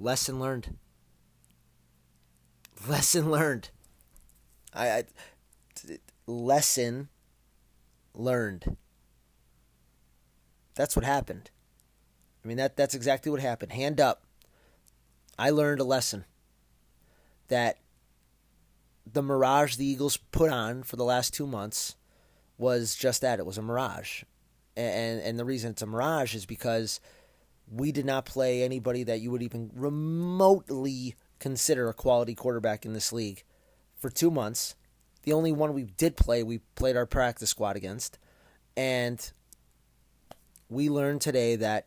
Lesson learned. Lesson learned. I, I lesson learned. That's what happened. I mean that that's exactly what happened. Hand up. I learned a lesson that the mirage the Eagles put on for the last 2 months was just that. It was a mirage. And and the reason it's a mirage is because we did not play anybody that you would even remotely consider a quality quarterback in this league for 2 months. The only one we did play, we played our practice squad against. And we learned today that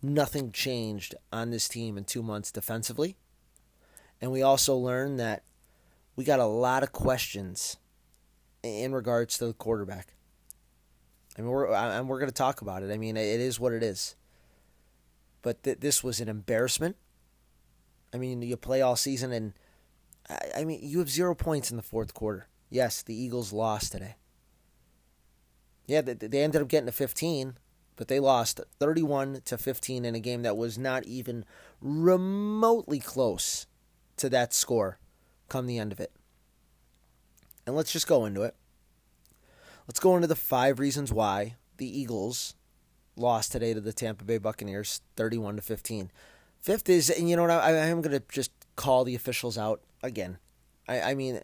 nothing changed on this team in two months defensively. And we also learned that we got a lot of questions in regards to the quarterback. I mean, we're and we're going to talk about it. I mean, it is what it is. But th- this was an embarrassment. I mean, you play all season, and I, I mean, you have zero points in the fourth quarter. Yes, the Eagles lost today. Yeah, they, they ended up getting to 15, but they lost 31 to 15 in a game that was not even remotely close to that score come the end of it. And let's just go into it. Let's go into the five reasons why the Eagles lost today to the Tampa Bay Buccaneers 31 to 15. Fifth is, and you know what, I, I am going to just call the officials out again. I, I mean,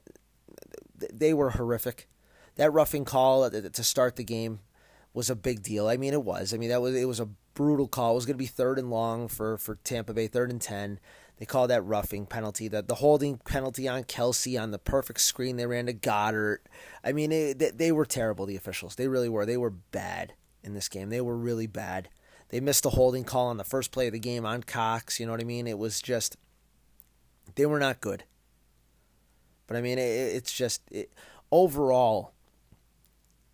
they were horrific. That roughing call to start the game was a big deal. I mean, it was. I mean, that was it was a brutal call. It was going to be third and long for for Tampa Bay, third and ten. They called that roughing penalty, the the holding penalty on Kelce on the perfect screen they ran to Goedert. I mean, it, they, they were terrible. The officials, they really were. They were bad in this game. They were really bad. They missed a holding call on the first play of the game on Cox. You know what I mean? It was just they were not good. But I mean, it, it's just it, overall.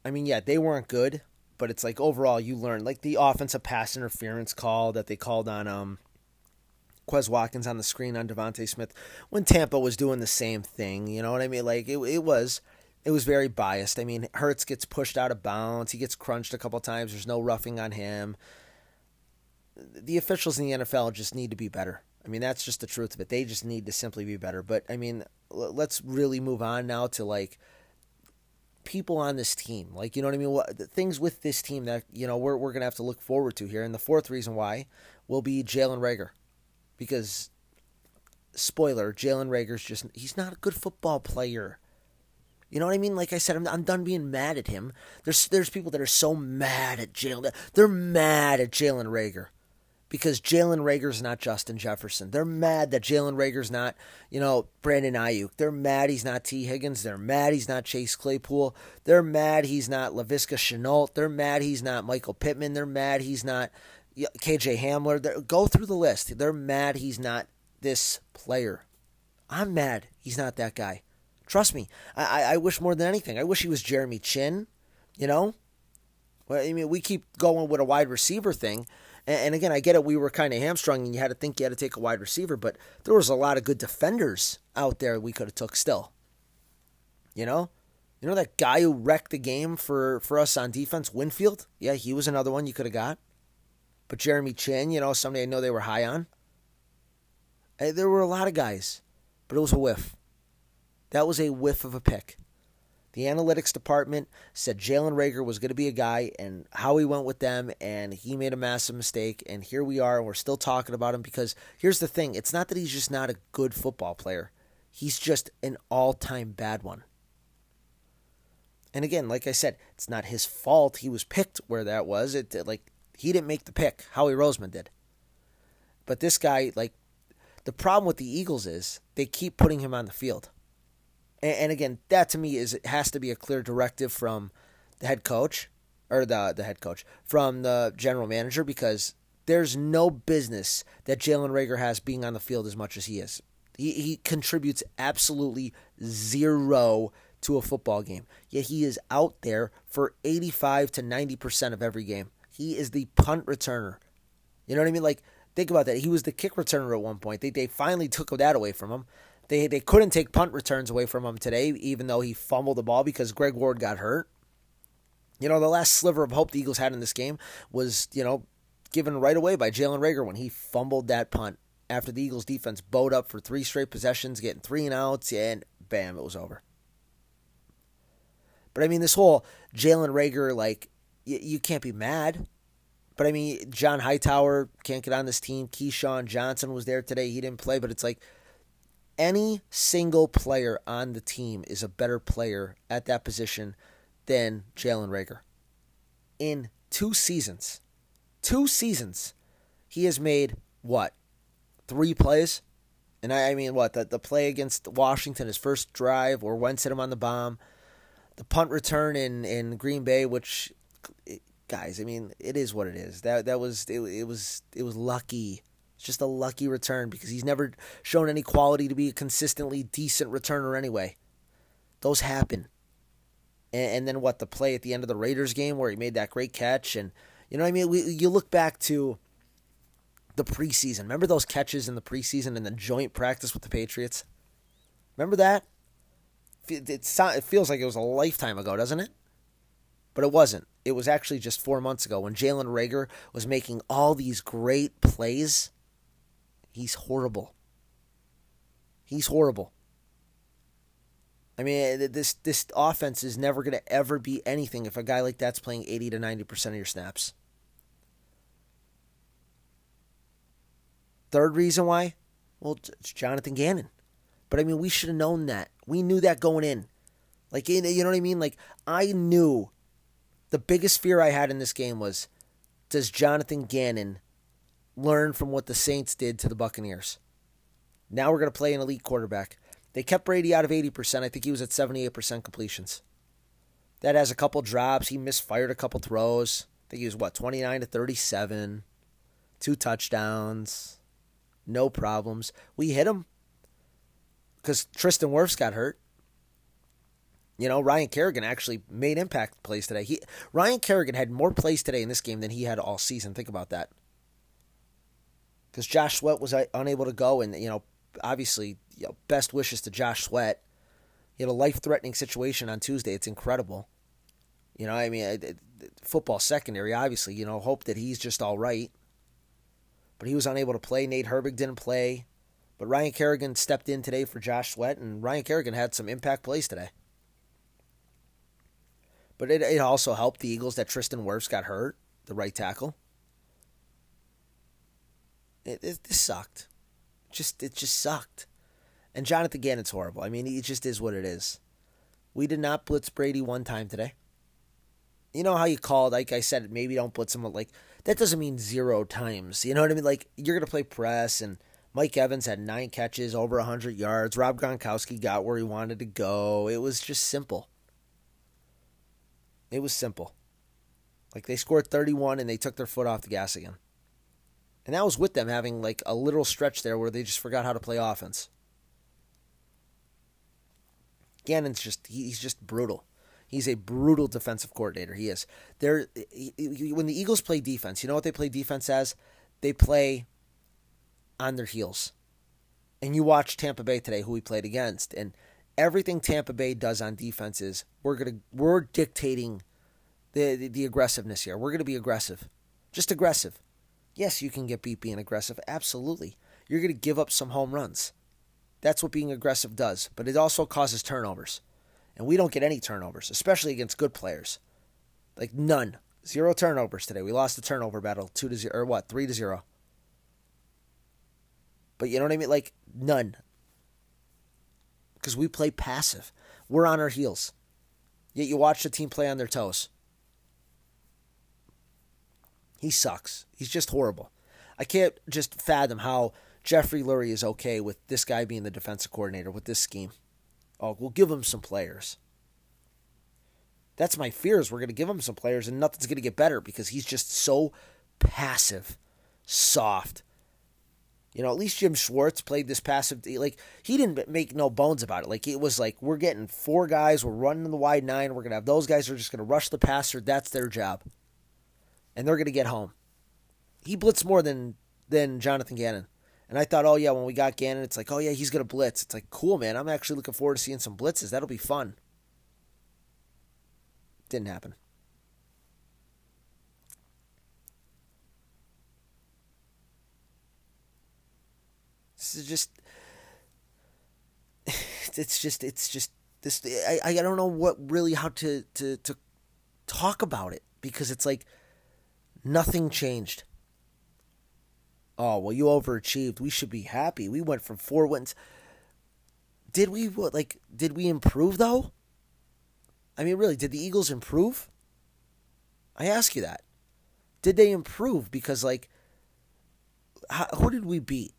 I mean, yeah, they weren't good, but it's like overall you learn like the offensive pass interference call that they called on um Quez Watkins on the screen on DeVonta Smith when Tampa was doing the same thing. You know what I mean? Like it, it was it was very biased. I mean, Hurts gets pushed out of bounds. He gets crunched a couple times. There's no roughing on him. The officials in the NFL just need to be better. I mean, that's just the truth of it. They just need to simply be better. But I mean, let's really move on now to like people on this team. Like, you know what I mean? What things with this team that you know we're we're gonna have to look forward to here. And the fourth reason why will be Jalen Reagor, because spoiler, Jalen Reagor's just he's not a good football player. You know what I mean? Like I said, I'm, I'm done being mad at him. There's there's people that are so mad at Jalen. They're mad at Jalen Reagor because Jalen Reagor's not Justin Jefferson. They're mad that Jalen Reagor's not, you know, Brandon Aiyuk. They're mad he's not Tee Higgins. They're mad he's not Chase Claypool. They're mad he's not Laviska Shenault. They're mad he's not Michael Pittman. They're mad he's not KJ Hamler. Go through the list. They're mad he's not this player. I'm mad he's not that guy. Trust me. I, I wish more than anything. I wish he was Jeremy Chinn. you know? Well, I mean, we keep going with a wide receiver thing and, again, I get it. We were kind of hamstrung, and you had to think you had to take a wide receiver, but there was a lot of good defenders out there we could have took still. You know, you know that guy who wrecked the game for for us on defense, Winfield. Yeah, he was another one you could have got. But Jeremy Chinn, you know, somebody I know they were high on. Eh, there were a lot of guys, but it was a whiff. That was a whiff of a pick. The analytics department said Jalen Reagor was going to be a guy, and how he went with them, and he made a massive mistake. And here we are, and we're still talking about him because here's the thing it's not that he's just not a good football player, he's just an all time bad one. And again, like I said, it's not his fault he was picked where that was. It like he didn't make the pick. Howie Roseman did. But this guy, like, the problem with the Eagles is they keep putting him on the field. And, and again, that to me is it has to be a clear directive from the head coach or the the head coach from the general manager because there's no business that Jalen Reagor has being on the field as much as he is. He he contributes absolutely zero to a football game. Yet he is out there for 85 to 90% of every game. He is the punt returner. You know what I mean? Like think about that. He was the kick returner at one point. They they finally took that away from him. They they couldn't take punt returns away from him today, even though he fumbled the ball because Greg Ward got hurt. You know, the last sliver of hope the Eagles had in this game was, you know, given right away by Jalen Reagor when he fumbled that punt after the Eagles defense bowed up for three straight possessions, getting three and outs, and bam, it was over. But I mean, this whole Jalen Reagor, like, y- you can't be mad. But I mean, John Hightower can't get on this team. Keyshawn Johnson was there today. He didn't play, but it's like any single player on the team is a better player at that position than Jalen Reagor. In two seasons, two seasons, he has made what? Three plays? And I, I mean, what? The, the play against Washington, his first drive, or Wentz hit him on the bomb. The punt return in, in Green Bay, which, guys, I mean, it is what it is. That that was it, it was it was lucky. It's just a lucky return because he's never shown any quality to be a consistently decent returner anyway. Those happen. And, and then what? The play at the end of the Raiders game where he made that great catch, and you know, what I mean, we, you look back to the preseason. Remember those catches in the preseason and the joint practice with the Patriots? Remember that? It, feels like it was a lifetime ago, doesn't it? But it wasn't. It was actually just four months ago when Jalen Reagor was making all these great plays. He's horrible. He's horrible. I mean, eh, this this offense is never going to ever be anything if a guy like that's playing 80 to 90% of your snaps. Third reason why? Well, it's Jonathan Gannon. But I mean, we should have known that. We knew that going in. Like, you know what I mean? Like, I knew the biggest fear I had in this game was does Jonathan Gannon learn from what the Saints did to the Buccaneers? Now we're going to play an elite quarterback. They kept Brady out of 80%. I think he was at 78% completions. That has a couple drops. He misfired a couple throws. I think he was, what, 29 to 37. Two touchdowns. No problems. We hit him because Tristan Wirfs got hurt. You know, Ryan Kerrigan actually made impact plays today. He Ryan Kerrigan had more plays today in this game than he had all season. Think about that. Because Josh Sweat was uh, unable to go, and you know, obviously, you know, best wishes to Josh Sweat. He had a life-threatening situation on Tuesday. It's incredible. You know, I mean, football secondary, obviously. You know, hope that he's just all right. But he was unable to play. Nate Herbig didn't play. But Ryan Kerrigan stepped in today for Josh Sweat, and Ryan Kerrigan had some impact plays today. But it, it also helped the Eagles that Tristan Wirfs got hurt, the right tackle. It, it this sucked. Just it just sucked. And Jonathan Gannon's horrible. I mean, it just is what it is. We did not blitz Brady one time today. You know how you called, like I said, maybe don't blitz him. Like that doesn't mean zero times. You know what I mean? Like you're gonna play press, and Mike Evans had nine catches, over hundred yards. Rob Gronkowski got where he wanted to go. It was just simple. It was simple. Like they scored 31 and they took their foot off the gas again. And that was with them having like a literal stretch there where they just forgot how to play offense. Gannon's just he's just brutal. He's a brutal defensive coordinator. He is. There when the Eagles play defense, you know what they play defense as? They play on their heels. And you watch Tampa Bay today who we played against and everything Tampa Bay does on defense is we're gonna we're dictating the, the, the aggressiveness here. We're gonna be aggressive, just aggressive. Yes, you can get beat being aggressive. Absolutely, you're gonna give up some home runs. That's what being aggressive does. But it also causes turnovers, and we don't get any turnovers, especially against good players. Like none, zero turnovers today. We lost the turnover battle two to zero or what three to zero. But you know what I mean? Like none because we play passive. We're on our heels. Yet you watch the team play on their toes. He sucks. He's just horrible. I can't just fathom how Jeffrey Lurie is okay with this guy being the defensive coordinator with this scheme. Oh, we'll give him some players. That's my fears. We're going to give him some players and nothing's going to get better because he's just so passive, soft, you know, at least Jim Schwartz played this passive. Like he didn't make no bones about it. Like it was like we're getting four guys, we're running the wide nine. We're gonna have those guys are just gonna rush the passer. That's their job, and they're gonna get home. He blitzed more than than Jonathan Gannon, And I thought, oh yeah, when we got Gannon, it's like, oh yeah, he's gonna blitz. It's like, cool, man. I'm actually looking forward to seeing some blitzes. That'll be fun. Didn't happen. Is just. It's just. It's just this. I. I don't know what really how to to to talk about it because it's like nothing changed. Oh well, you overachieved. We should be happy. We went from four wins. Did we what? Like, did we improve though? I mean, really, did the Eagles improve? I ask you that. Did they improve? Because like, how, who did we beat?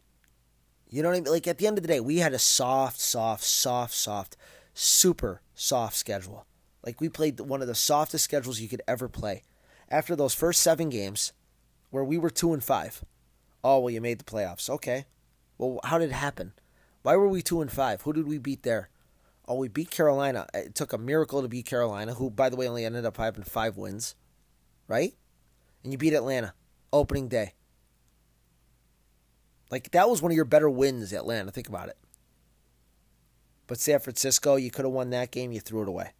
You know what I mean? Like at the end of the day, we had a soft, soft, soft, soft, super soft schedule. Like we played one of the softest schedules you could ever play. After those first seven games, where we were two and five. Oh well, you made the playoffs. Okay. Well, how did it happen? Why were we two and five? Who did we beat there? Oh, we beat Carolina. It took a miracle to beat Carolina, who, by the way, only ended up having five wins, right? And you beat Atlanta opening day. Like that was one of your better wins, Atlanta. Think about it. But San Francisco, you could have won that game. You threw it away.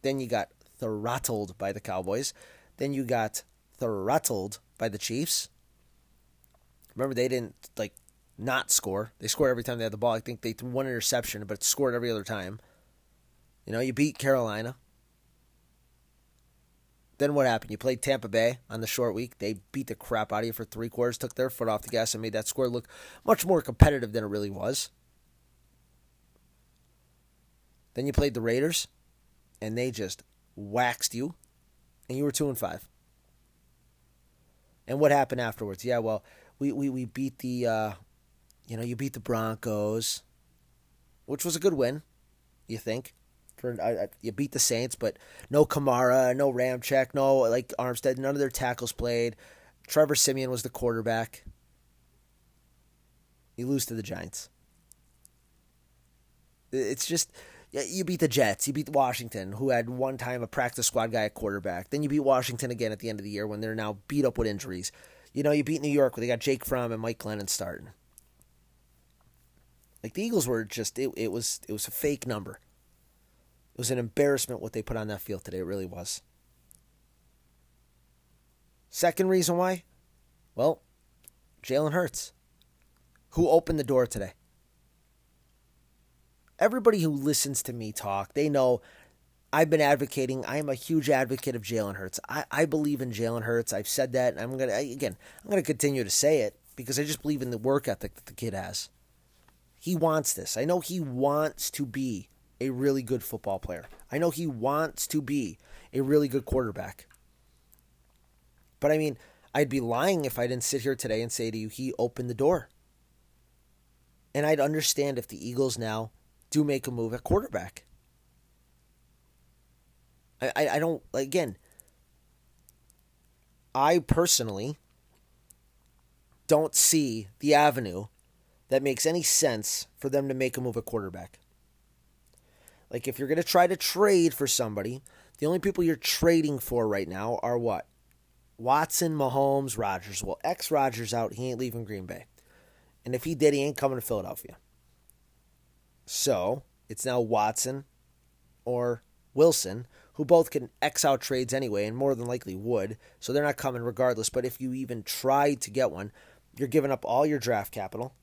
Then you got throttled by the Cowboys. Then you got throttled by the Chiefs. Remember, they didn't like not score. They scored every time they had the ball. I think they threw one interception, but scored every other time. You know, you beat Carolina. Then what happened? You played Tampa Bay on the short week. They beat the crap out of you for three quarters, took their foot off the gas, and made that score look much more competitive than it really was. Then you played the Raiders, and they just waxed you, and you were two and five. And what happened afterwards? Yeah, well, we we, we beat the, uh, you know, you beat the Broncos, which was a good win, you think? For uh, you beat the Saints, but no Kamara, no Ramczyk, no like Armstead. None of their tackles played. Trevor Siemian was the quarterback. You lose to the Giants. It's just you beat the Jets, you beat Washington, who had one time a practice squad guy at quarterback. Then you beat Washington again at the end of the year when they're now beat up with injuries. You know, you beat New York where they got Jake Fromm and Mike Glennon starting. Like the Eagles were just it, it was it was a fake number. It was an embarrassment what they put on that field today. It really was. Second reason why? Well, Jalen Hurts. Who opened the door today? Everybody who listens to me talk, they know I've been advocating. I am a huge advocate of Jalen Hurts. I, I believe in Jalen Hurts. I've said that, and I'm gonna again. I'm gonna continue to say it because I just believe in the work ethic that the kid has. He wants this. I know he wants to be a really good football player. I know he wants to be a really good quarterback. But I mean, I'd be lying if I didn't sit here today and say to you, he opened the door. And I'd understand if the Eagles now do make a move at quarterback. I, I, I don't, again, I personally don't see the avenue that makes any sense for them to make a move at quarterback. Like if you're going to try to trade for somebody, the only people you're trading for right now are what? Watson, Mahomes, Rodgers. Well, ex Rodgers out. He ain't leaving Green Bay. And if he did, he ain't coming to Philadelphia. So it's now Watson or Wilson, who both can X out trades anyway, and more than likely would. So they're not coming regardless. But if you even tried to get one, you're giving up all your draft capital.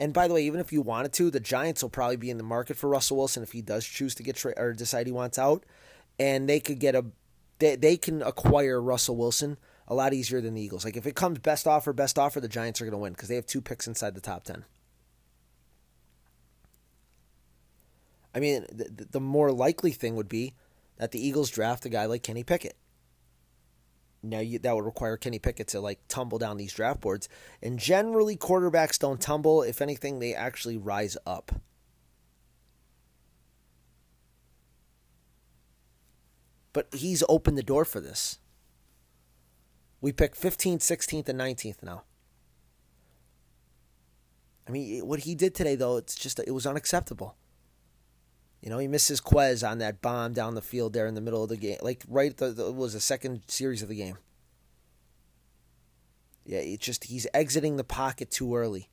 And by the way, even if you wanted to, the Giants will probably be in the market for Russell Wilson if he does choose to get tra- or decide he wants out, and they could get a they they can acquire Russell Wilson a lot easier than the Eagles. Like if it comes best offer, best offer, the Giants are going to win because they have two picks inside the top ten. I mean, the, the more likely thing would be that the Eagles draft a guy like Kenny Pickett. Now you, that would require Kenny Pickett to like tumble down these draft boards, and generally quarterbacks don't tumble. If anything, they actually rise up. But he's opened the door for this. We pick 15th, 16th, and 19th now. I mean, what he did today, though, it's just it was unacceptable. You know, he misses Quez on that bomb down the field there in the middle of the game, like right the, the was the second series of the game. Yeah, it's just he's exiting the pocket too early.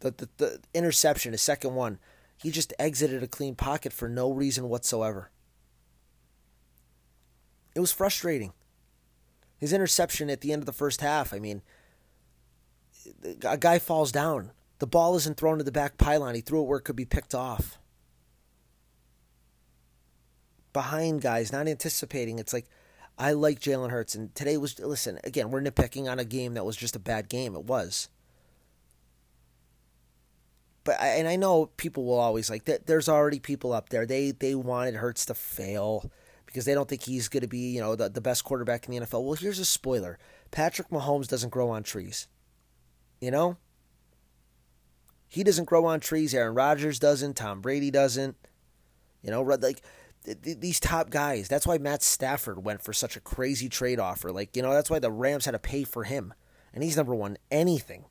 The, the the interception, his second one, he just exited a clean pocket for no reason whatsoever. It was frustrating. His interception at the end of the first half, I mean, a guy falls down. The ball isn't thrown to the back pylon. He threw it where it could be picked off. Behind guys, not anticipating. It's like, I like Jalen Hurts. And today was, listen, again, we're nitpicking on a game that was just a bad game. It was. But, I, and I know people will always like, that. there's already people up there. They, they wanted Hurts to fail because they don't think he's going to be, you know, the, the best quarterback in the NFL. Well, here's a spoiler Patrick Mahomes doesn't grow on trees. You know? He doesn't grow on trees. Aaron Rodgers doesn't. Tom Brady doesn't. You know, like these top guys. That's why Matt Stafford went for such a crazy trade offer. Like, you know, that's why the Rams had to pay for him. And he's never won anything.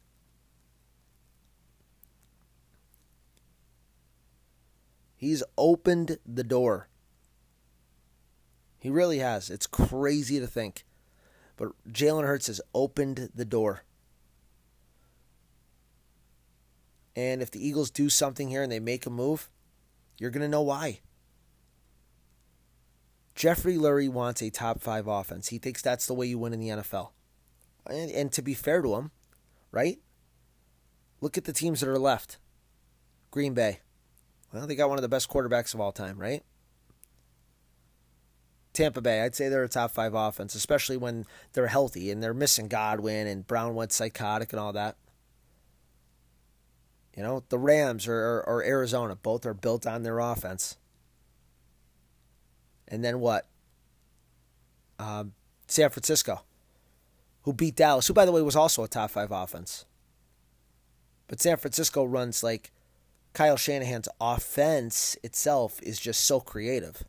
He's opened the door. He really has. It's crazy to think. But Jalen Hurts has opened the door. And if the Eagles do something here and they make a move, you're going to know why. Jeffrey Lurie wants a top five offense. He thinks that's the way you win in the NFL. And, and to be fair to him, right? Look at the teams that are left. Green Bay. Well, they got one of the best quarterbacks of all time, right? Tampa Bay, I'd say they're a top five offense, especially when they're healthy and they're missing Godwin and Brown went psychotic and all that. You know, the Rams or, or, or Arizona, both are built on their offense. And then what? Um, San Francisco, who beat Dallas, who, by the way, was also a top five offense. But San Francisco runs like Kyle Shanahan's offense itself is just so creative.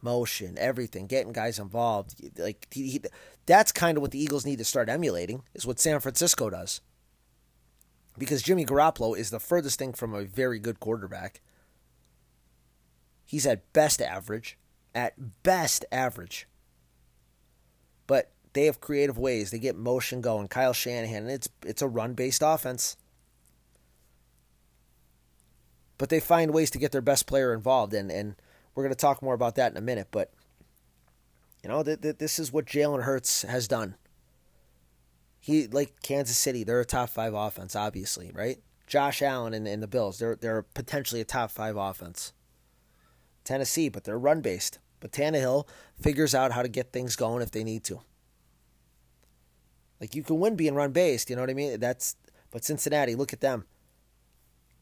Motion, everything, getting guys involved. Like he, he, that's kind of what the Eagles need to start emulating. Is what San Francisco does because Jimmy Garoppolo is the furthest thing from a very good quarterback. He's at best average, at best average. But they have creative ways. They get motion going. Kyle Shanahan, and it's it's a run-based offense. But they find ways to get their best player involved, and and we're going to talk more about that in a minute. But you know, th- th- this is what Jalen Hurts has done. He like Kansas City, they're a top five offense, obviously, right? Josh Allen and, and the Bills, they're they're potentially a top five offense. Tennessee, but they're run based. But Tannehill figures out how to get things going if they need to. Like you can win being run based, you know what I mean? That's but Cincinnati, look at them.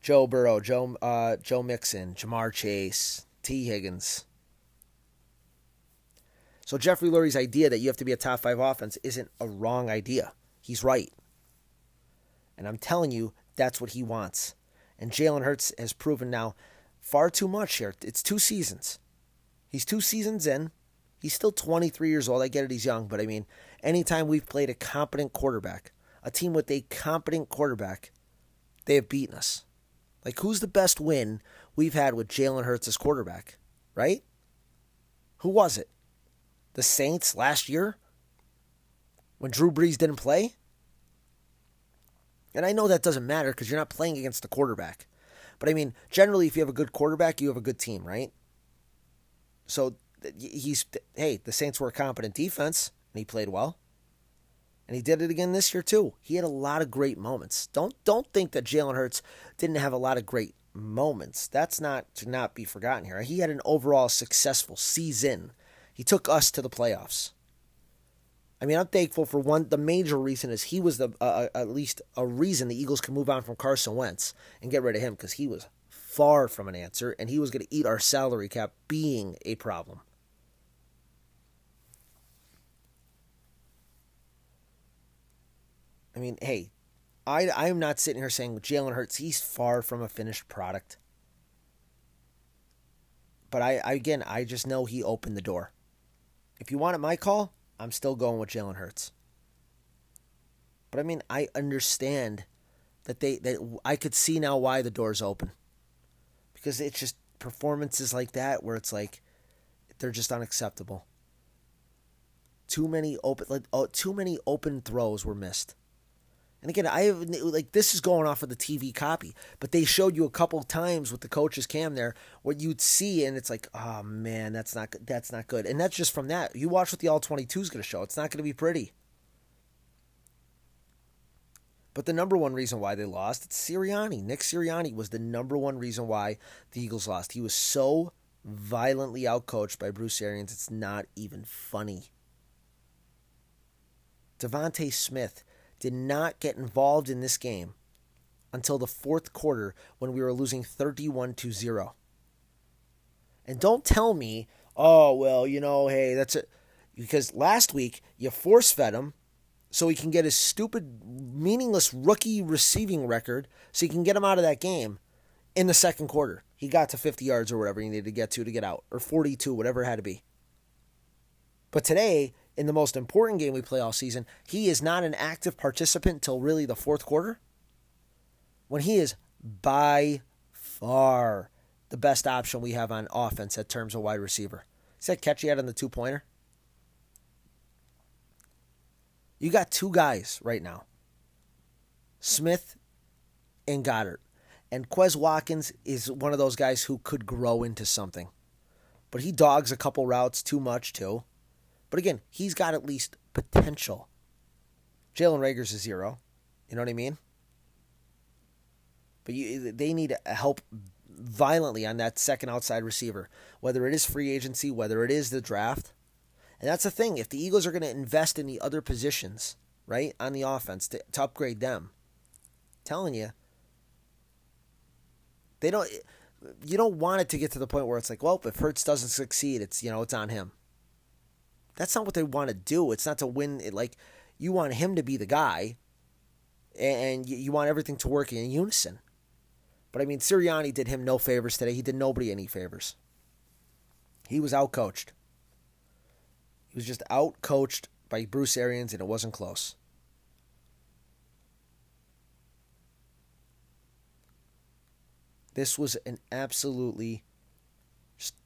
Joe Burrow, Joe uh, Joe Mixon, Ja'Marr Chase, Tee Higgins. So Jeffrey Lurie's idea that you have to be a top five offense isn't a wrong idea. He's right. And I'm telling you, that's what he wants. And Jalen Hurts has proven now far too much here. It's two seasons. He's two seasons in. He's still 23 years old. I get it, he's young, but I mean, anytime we've played a competent quarterback, a team with a competent quarterback, they have beaten us. Like, who's the best win we've had with Jalen Hurts as quarterback, right? Who was it? The Saints last year? When Drew Brees didn't play? And I know that doesn't matter because you're not playing against the quarterback. But I mean, generally, if you have a good quarterback, you have a good team, right? So he's, hey, the Saints were a competent defense, and he played well. And he did it again this year too. He had a lot of great moments. Don't don't think that Jalen Hurts didn't have a lot of great moments. That's not to not be forgotten here. He had an overall successful season. He took us to the playoffs. I mean, I'm thankful for one. The major reason is he was the uh, uh, at least a reason the Eagles can move on from Carson Wentz and get rid of him because he was far from an answer and he was going to eat our salary cap being a problem. I mean, hey, I I am not sitting here saying Jalen Hurts he's far from a finished product. But I, I again I just know he opened the door. If you wanted my call, I'm still going with Jalen Hurts. But I mean, I understand that they that I could see now why the door's open. Because it's just performances like that where it's like they're just unacceptable. Too many open, like, oh, too many open throws were missed. And again, I have like this is going off of the TV copy, but they showed you a couple times with the coach's cam there what you'd see, and it's like, oh man, that's not good. That's not good. And that's just from that. You watch what the all twenty two is going to show. It's not going to be pretty. But the number one reason why they lost, it's Sirianni. Nick Sirianni was the number one reason why the Eagles lost. He was so violently outcoached by Bruce Arians, it's not even funny. DeVonta Smith did not get involved in this game until the fourth quarter when we were losing 31 to 0. And don't tell me, oh, well, you know, hey, that's it. Because last week you force fed him so he can get his stupid, meaningless rookie receiving record so he can get him out of that game in the second quarter. He got to 50 yards or whatever he needed to get to to get out, or 42, whatever it had to be. But today, in the most important game we play all season, he is not an active participant till really the fourth quarter. When he is by far the best option we have on offense at terms of wide receiver. Is that catch he had on the two pointer? You got two guys right now Smith and Goedert. And Quez Watkins is one of those guys who could grow into something. But he dogs a couple routes too much, too. But again, he's got at least potential. Jalen Reagor's a zero. You know what I mean? But you, they need help violently on that second outside receiver, whether it is free agency, whether it is the draft. And that's the thing. If the Eagles are going to invest in the other positions, right, on the offense to, to upgrade them, I'm telling you, they don't. You don't want it to get to the point where it's like, well, if Hurts doesn't succeed, it's you know it's on him. That's not what they want to do. It's not to win. It like you want him to be the guy, and you want everything to work in unison. But I mean, Sirianni did him no favors today. He did nobody any favors. He was outcoached. He was just outcoached by Bruce Arians, and it wasn't close. This was an absolutely,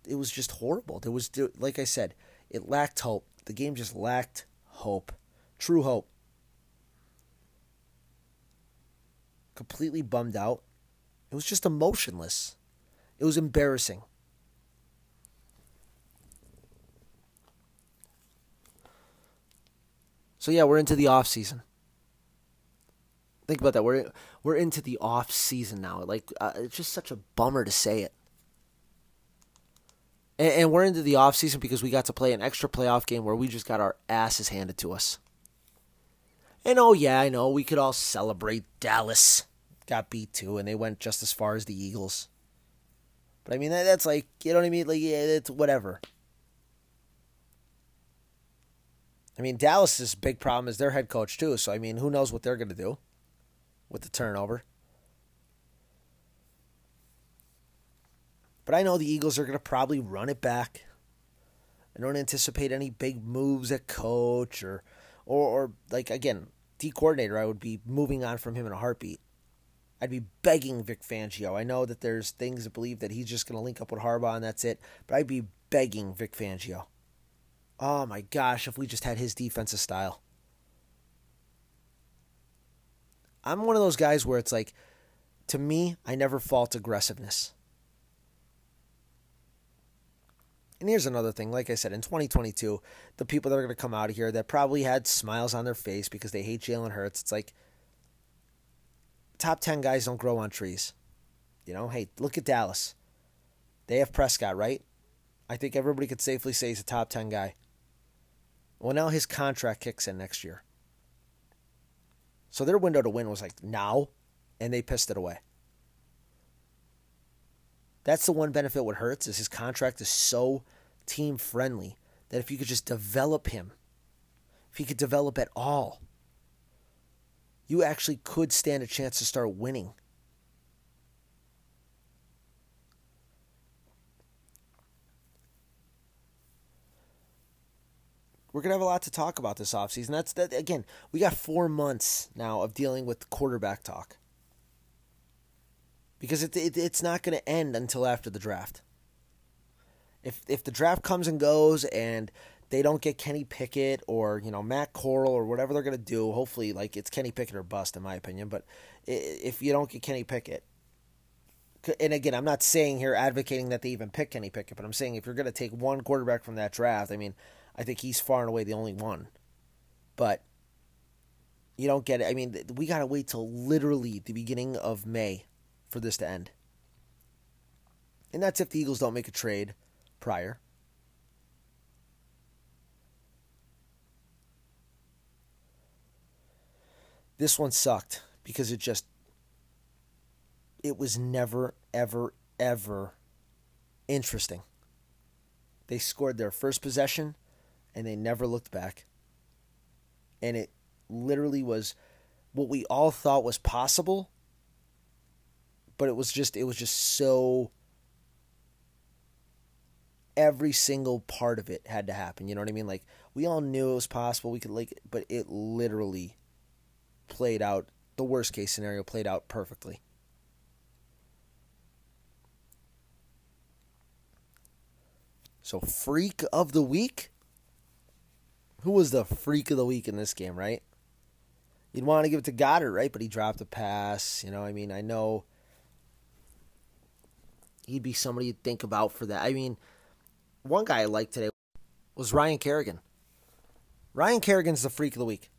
it was just horrible. There was, like I said, it lacked hope. The game just lacked hope, true hope. Completely bummed out. It was just emotionless. It was embarrassing. So yeah, we're into the off season. Think about that. We're we're into the off season now. Like uh, it's just such a bummer to say it. And, and we're into the off season because we got to play an extra playoff game where we just got our asses handed to us. And oh yeah, I know we could all celebrate Dallas got beat too, and they went just as far as the Eagles. But I mean, that, that's like you know what I mean. Like yeah, it's whatever. I mean, Dallas's big problem is their head coach too. So I mean, who knows what they're going to do? with the turnover. But I know the Eagles are going to probably run it back. I don't anticipate any big moves at coach or, or, or like again, D coordinator. I would be moving on from him in a heartbeat. I'd be begging Vic Fangio. I know that there's things that believe that he's just going to link up with Harbaugh and that's it. But I'd be begging Vic Fangio. Oh my gosh, if we just had his defensive style. I'm one of those guys where it's like, to me, I never fault aggressiveness. And here's another thing. Like I said, in 2022, the people that are going to come out of here that probably had smiles on their face because they hate Jalen Hurts, it's like top 10 guys don't grow on trees. You know, hey, look at Dallas. They have Prescott, right? I think everybody could safely say he's a top 10 guy. Well, now his contract kicks in next year. So their window to win was like now, and they pissed it away. That's the one benefit what Hurts is his contract is so team friendly that if you could just develop him, if he could develop at all, you actually could stand a chance to start winning. We're gonna have a lot to talk about this offseason. That's that again, we got four months now of dealing with quarterback talk. Because it, it it's not gonna end until after the draft. If if the draft comes and goes and they don't get Kenny Pickett or you know Matt Corral or whatever they're gonna do, hopefully like it's Kenny Pickett or bust in my opinion. But if you don't get Kenny Pickett, and again, I'm not saying here advocating that they even pick Kenny Pickett, but I'm saying if you're gonna take one quarterback from that draft, I mean, I think he's far and away the only one. But you don't get it. I mean, we gotta wait till literally the beginning of May for this to end. And that's if the Eagles don't make a trade prior. This one sucked because it just it was never ever ever interesting. They scored their first possession and they never looked back. And it literally was what we all thought was possible, but it was just it was just so every single part of it had to happen. You know what I mean? Like we all knew it was possible. We could like, but it literally played out, the worst case scenario played out perfectly. So, freak of the week? Who was the freak of the week in this game, right? You'd want to give it to Goedert, right? But he dropped a pass. You know, I mean, I know he'd be somebody you'd think about for that. I mean, one guy I liked today was Ryan Kerrigan. Ryan Kerrigan's the freak of the week.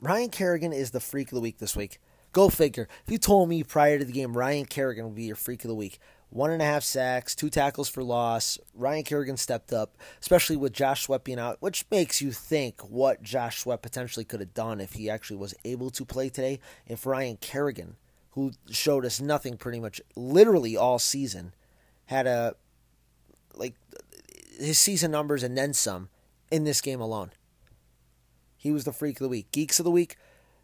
Ryan Kerrigan is the freak of the week this week. Go figure. If you told me prior to the game Ryan Kerrigan would be your freak of the week, one and a half sacks, two tackles for loss. Ryan Kerrigan stepped up, especially with Josh Sweat being out, which makes you think what Josh Sweat potentially could have done if he actually was able to play today. If Ryan Kerrigan, who showed us nothing pretty much literally all season, had a like his season numbers and then some in this game alone. He was the freak of the week. Geeks of the week,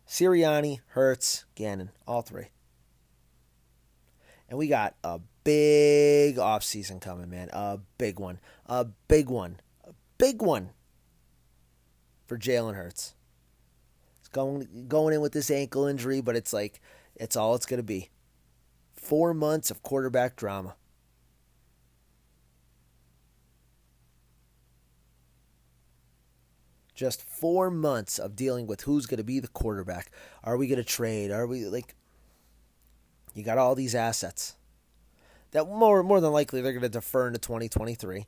Sirianni, Hurts, Gannon, all three. And we got a big offseason coming, man. A big one. A big one. A big one for Jalen Hurts. It's going going in with this ankle injury, but it's like it's all it's gonna be. Four months of quarterback drama. Just four months of dealing with who's going to be the quarterback. Are we going to trade? Are we like? You got all these assets that more more than likely they're going to defer into 2023,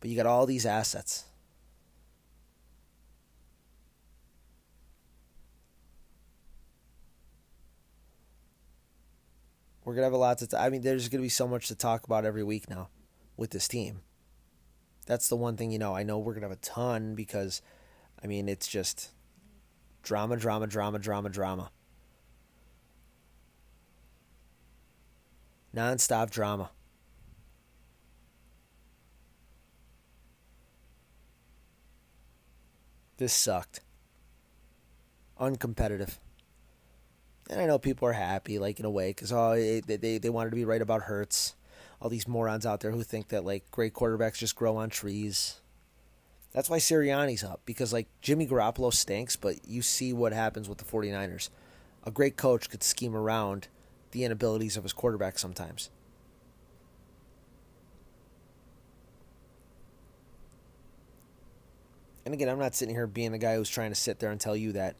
but you got all these assets. We're gonna have a lot to. T- I mean, there's gonna be so much to talk about every week now with this team. That's the one thing you know. I know we're gonna have a ton because I mean, it's just drama, drama, drama, drama, drama. Non-stop drama. This sucked. Uncompetitive. And I know people are happy, like in a way, because oh, they, they they wanted to be right about Hurts. All these morons out there who think that like great quarterbacks just grow on trees. That's why Sirianni's up because like Jimmy Garoppolo stinks, but you see what happens with the 49ers. A great coach could scheme around the inabilities of his quarterback sometimes. And again, I'm not sitting here being the guy who's trying to sit there and tell you that,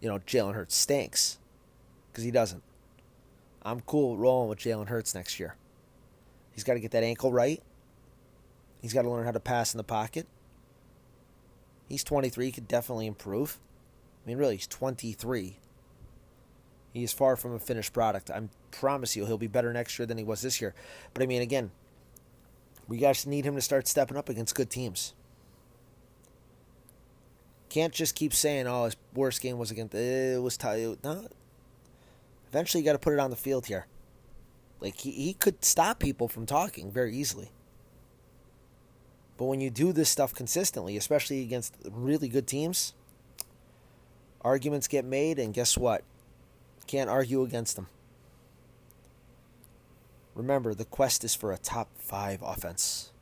you know, Jalen Hurts stinks because he doesn't. I'm cool rolling with Jalen Hurts next year. He's got to get that ankle right. He's got to learn how to pass in the pocket. He's 23. He could definitely improve. I mean, really, he's 23. He is far from a finished product. I promise you, he'll be better next year than he was this year. But I mean, again, we guys need him to start stepping up against good teams. Can't just keep saying, "Oh, his worst game was against eh, it was tight." No. Eventually, you got to put it on the field here. Like he he could stop people from talking very easily. But when you do this stuff consistently, especially against really good teams, arguments get made, and guess what? Can't argue against them. Remember, the quest is for a top five offense.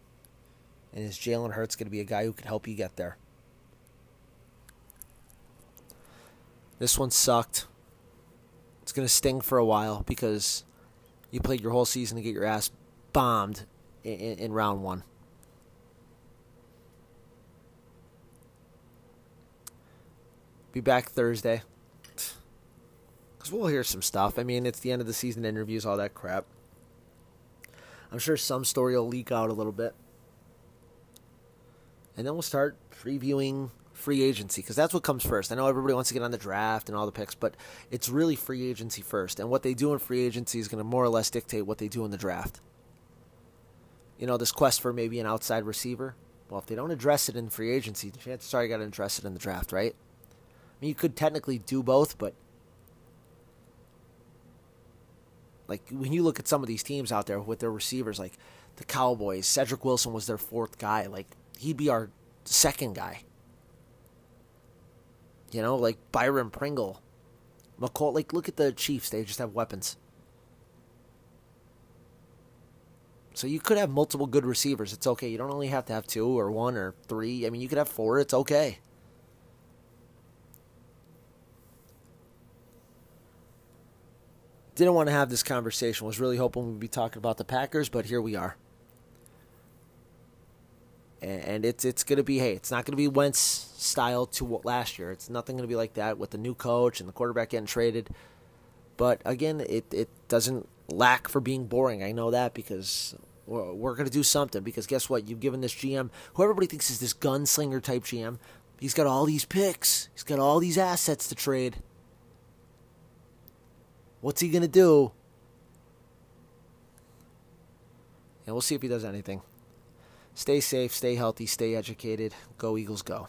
And is Jalen Hurts going to be a guy who can help you get there? This one sucked. It's going to sting for a while because you played your whole season to get your ass bombed in, in, in round one. Be back Thursday. Because we'll hear some stuff. I mean, it's the end of the season interviews, all that crap. I'm sure some story will leak out a little bit. And then we'll start previewing free agency because that's what comes first. I know everybody wants to get on the draft and all the picks, but it's really free agency first. And what they do in free agency is going to more or less dictate what they do in the draft. You know, this quest for maybe an outside receiver. Well, if they don't address it in free agency, chances are you got to address it in the draft, right? Mean, you could technically do both, but like when you look at some of these teams out there with their receivers, like the Cowboys, Cedric Wilson was their fourth guy. Like he'd be our second guy. You know, like Byron Pringle, Mecole. Like look at the Chiefs; they just have weapons. So you could have multiple good receivers. It's okay. You don't only have to have two or one or three. I mean, you could have four. It's okay. Didn't want to have this conversation. Was really hoping we'd be talking about the Packers, but here we are. And it's it's gonna be hey, it's not gonna be Wentz style to last year. It's nothing gonna be like that with the new coach and the quarterback getting traded. But again, it it doesn't lack for being boring. I know that because we're, we're going to do something. Because guess what? You've given this GM, who everybody thinks is this gunslinger type GM, he's got all these picks, he's got all these assets to trade. What's he going to do? And we'll see if he does anything. Stay safe, stay healthy, stay educated. Go, Eagles, go.